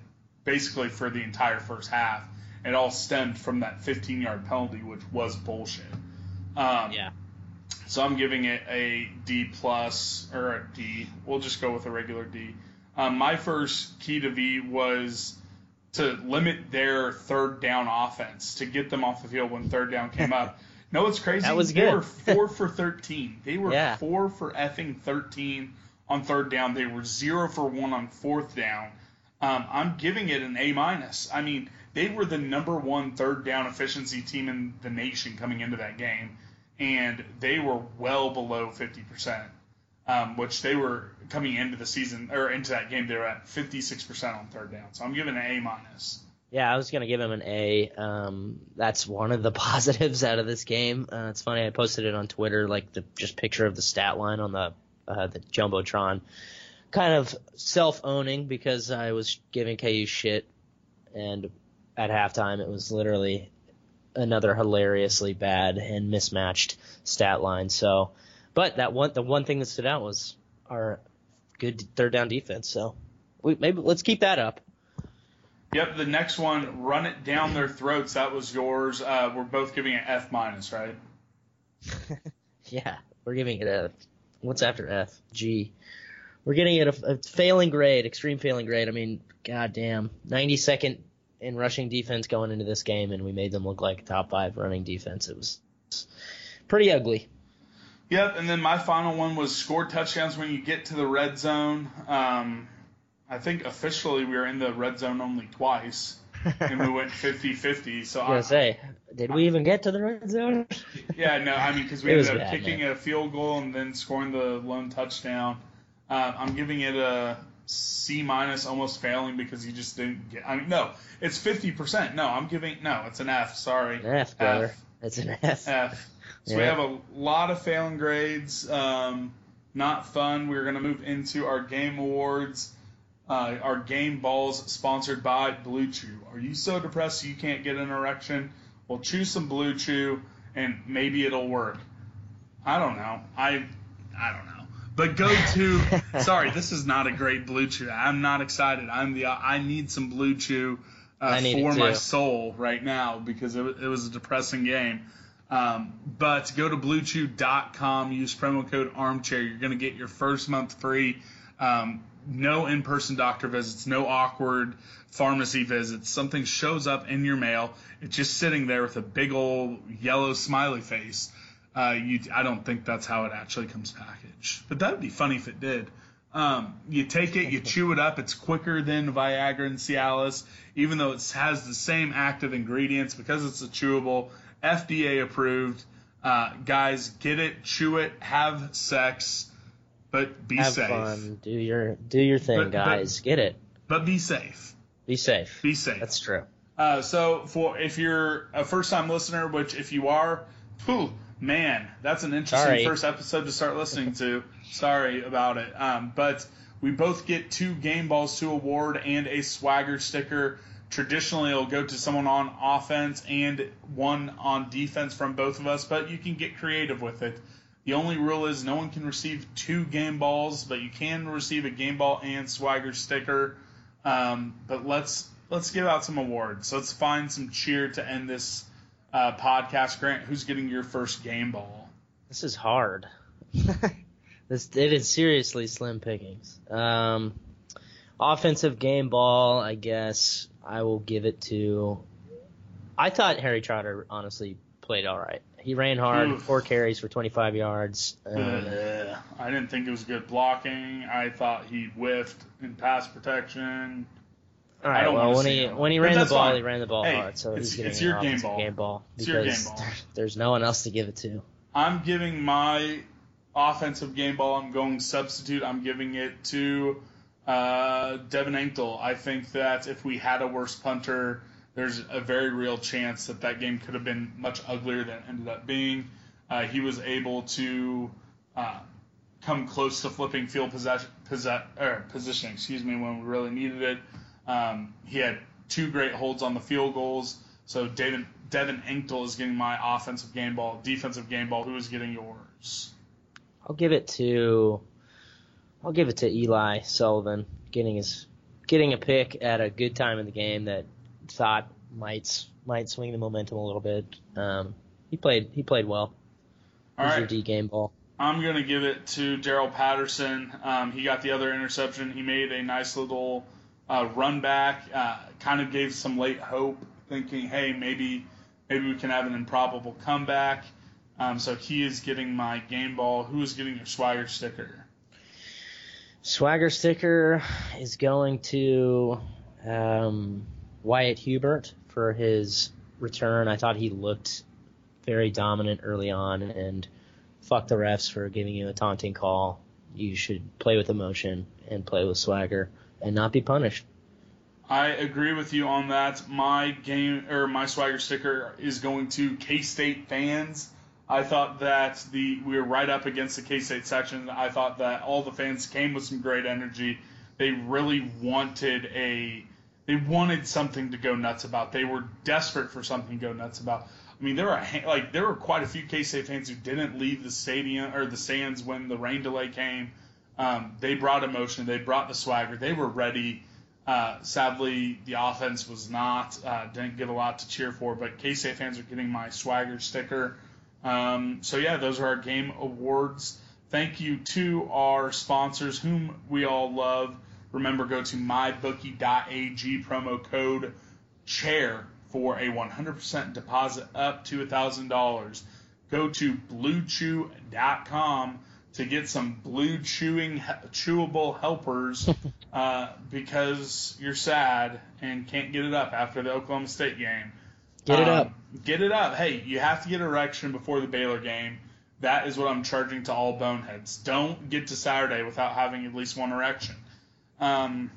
C: basically for the entire first half. It all stemmed from that 15 yard penalty, which was bullshit.
D: Um, yeah.
C: So I'm giving it a D plus or a D. We'll just go with a regular D. Um, my first key to V was to limit their third down offense to get them off the field when third down came up. No, it's crazy.
D: That was good.
C: they were four for thirteen. They were yeah. four for effing thirteen on third down. They were zero for one on fourth down. Um, I'm giving it an A minus. I mean, they were the number one third down efficiency team in the nation coming into that game and they were well below 50%, um, which they were coming into the season or into that game. They were at 56% on third down. So I'm giving an A minus.
D: Yeah, I was gonna give him an A. Um, that's one of the positives out of this game. Uh, it's funny I posted it on Twitter, like the just picture of the stat line on the uh, the jumbotron, kind of self owning because I was giving KU shit, and at halftime it was literally another hilariously bad and mismatched stat line. So, but that one, the one thing that stood out was our good third down defense. So, we maybe let's keep that up.
C: Yep, the next one, run it down their throats. That was yours. Uh, we're both giving it F minus, right?
D: yeah, we're giving it a what's after F? G. We're getting it a, a failing grade, extreme failing grade. I mean, goddamn, 90 second in rushing defense going into this game, and we made them look like top five running defense. It was pretty ugly.
C: Yep, and then my final one was score touchdowns when you get to the red zone. Um, I think officially we were in the red zone only twice, and we went 50-50. So
D: I was say, did we even get to the red zone?
C: yeah, no, I mean because we ended up
D: bad,
C: kicking
D: man.
C: a field goal and then scoring the lone touchdown. Uh, I'm giving it a C minus, almost failing because you just didn't get. I mean, no, it's 50%. No, I'm giving no, it's an F. Sorry,
D: An F, brother.
C: F.
D: It's an F.
C: F. So we have a lot of failing grades. Um, not fun. We're going to move into our game awards. Uh, our game balls sponsored by Blue Chew. Are you so depressed you can't get an erection? Well, chew some Blue Chew and maybe it'll work. I don't know. I I don't know. But go to. sorry, this is not a great Blue Chew. I'm not excited. I'm the. I need some Blue Chew uh,
D: I need it
C: for my soul right now because it, it was a depressing game. Um, but go to bluechew.com, use promo code armchair. You're going to get your first month free. Um, no in person doctor visits, no awkward pharmacy visits. Something shows up in your mail. It's just sitting there with a big old yellow smiley face. Uh, you, I don't think that's how it actually comes packaged. But that would be funny if it did. Um, you take it, you chew it up. It's quicker than Viagra and Cialis, even though it has the same active ingredients because it's a chewable, FDA approved. Uh, guys, get it, chew it, have sex, but be
D: Have
C: safe.
D: fun. Do your do your thing,
C: But- but-
D: guys. Get it.
C: But be safe.
D: Be safe.
C: Be safe.
D: That's true.
C: Uh, so for if you're a first time listener, which if you are, whew, man, that's an interesting
D: Sorry.
C: first episode to start listening to. Sorry about it. Um, but we both get two game balls to award and a swagger sticker. Traditionally, it'll go to someone on offense and one on defense from both of us, but you can get creative with it. The only rule is no one can receive two game balls, but you can receive a game ball and swagger sticker. Um, but let's let's give out some awards. Let's find some cheer to end this uh, podcast. Grant, who's getting your first game ball?
D: This is hard. this it is seriously slim pickings. Um, offensive game ball, I guess I will give it to. I thought Harry Trotter honestly played all right. He ran hard,
C: Oof.
D: four carries for 25 yards. Um,
C: Uh, I didn't think it was good blocking. I thought he whiffed in pass protection.
D: All
C: I don't
D: well when he when he ran the ball,
C: fine.
D: he ran the ball
C: Hey,
D: hard, so
C: it's-
D: he's getting
C: it's your game ball.
D: game ball
C: It's your
D: because
C: game ball.
D: there's no one else to give it to.
C: I'm giving my offensive game ball. I'm going substitute. I'm giving it to uh, Devin Anctil. I think that if we had a worse punter, there's a very real chance that that game could have been much uglier than it ended up being. Uh, he was able to uh, come close to flipping field possession, possess, er, position, excuse me, when we really needed it. Um, he had two great holds on the field goals. So Devin, Devin Anctil is getting my offensive game ball, defensive game ball. Who is getting yours?
D: I'll give it to I'll give it to Eli Sullivan getting his getting a pick at a good time in the game that thought might might swing the momentum a little bit. Um, he played he played well.
C: All right.
D: your D game ball.
C: I'm going to give it to Darreyl Patterson. Um, he got the other interception. He made a nice little uh, run back, uh, kind of gave some late hope, thinking, hey, maybe maybe we can have an improbable comeback. Um, so he is getting my game ball. Who is getting your swagger sticker?
D: Swagger sticker is going to um, Wyatt Hubert for his return. I thought he looked very dominant early on, and fuck the refs for giving you a taunting call. You should play with emotion and play with swagger and not be punished.
C: I agree with you on that. My game or my swagger sticker is going to K State fans. I thought that the we were right up against the K State section. I thought that all the fans came with some great energy. They really wanted a they wanted something to go nuts about. They were desperate for something to go nuts about. I mean, there were like there were quite a few K State fans who didn't leave the stadium or the stands when the rain delay came. Um, they brought emotion. They brought the swagger. They were ready. Uh, sadly, the offense was not. Uh, didn't get a lot to cheer for. But K State fans are getting my swagger sticker. Um, so yeah, those are our game awards. Thank you to our sponsors, whom we all love. Remember, go to mybookie.ag promo code chair for a 100% deposit up to $1,000. go to bluechew.com to get some blue chewing chewable helpers uh, because you're sad and can't get it up after the Oklahoma State game.
D: Get it um, up.
C: Get it up. Hey, you have to get erection before the Baylor game. That is what I'm charging to all boneheads. Don't get to Saturday without having at least one erection. Um,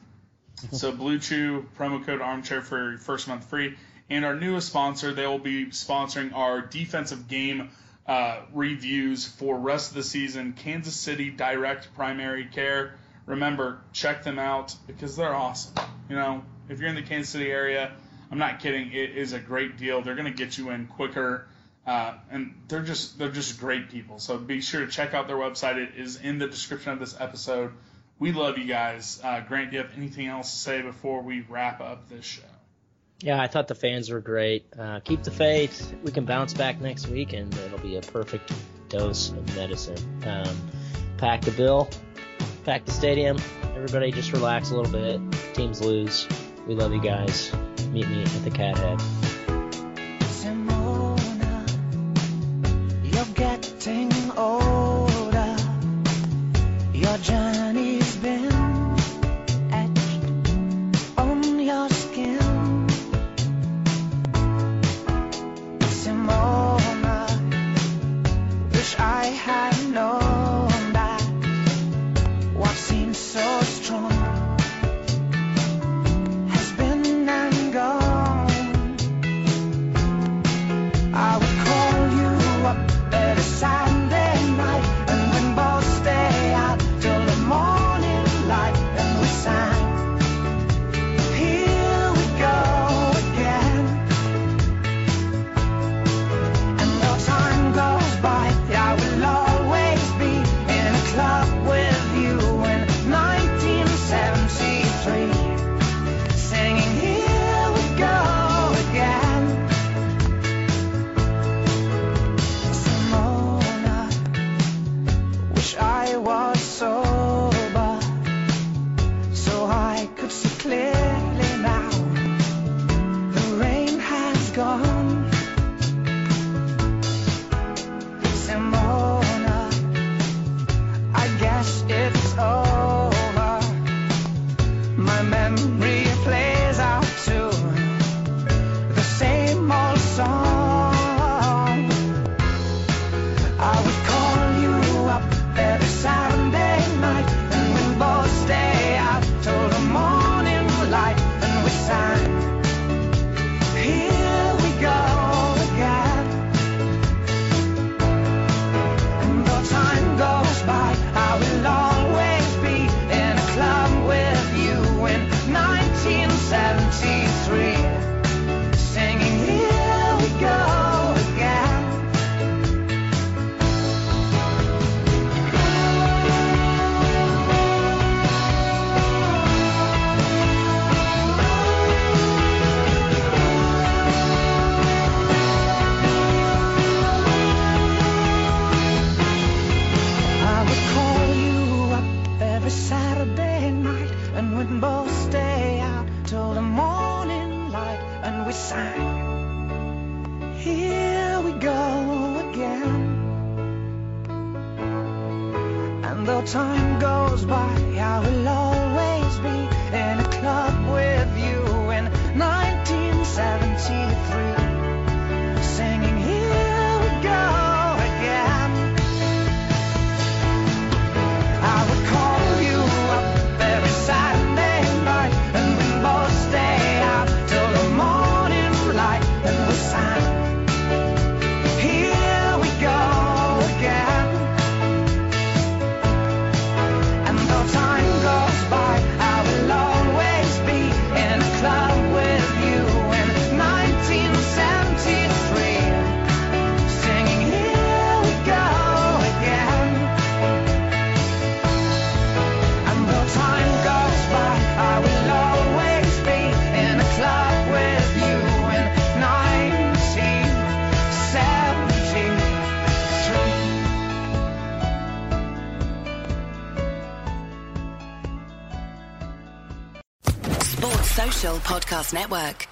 C: so Blue Chew promo code Armchair for your first month free. And our newest sponsor, they will be sponsoring our defensive game uh, reviews for rest of the season. Kansas City Direct Primary Care. Remember, check them out because they're awesome. You know, if you're in the Kansas City area, I'm not kidding. It is a great deal. They're going to get you in quicker, uh, and they're just they're just great people. So be sure to check out their website. It is in the description of this episode. We love you guys. Uh, Grant, do you have anything else to say before we wrap up this show?
D: Yeah, I thought the fans were great. Uh, keep the faith. We can bounce back next week, and it'll be a perfect dose of medicine. Um, pack the bill, pack the stadium. Everybody just relax a little bit. Teams lose. We love you guys. Meet me at the Cat
A: Podcast Network.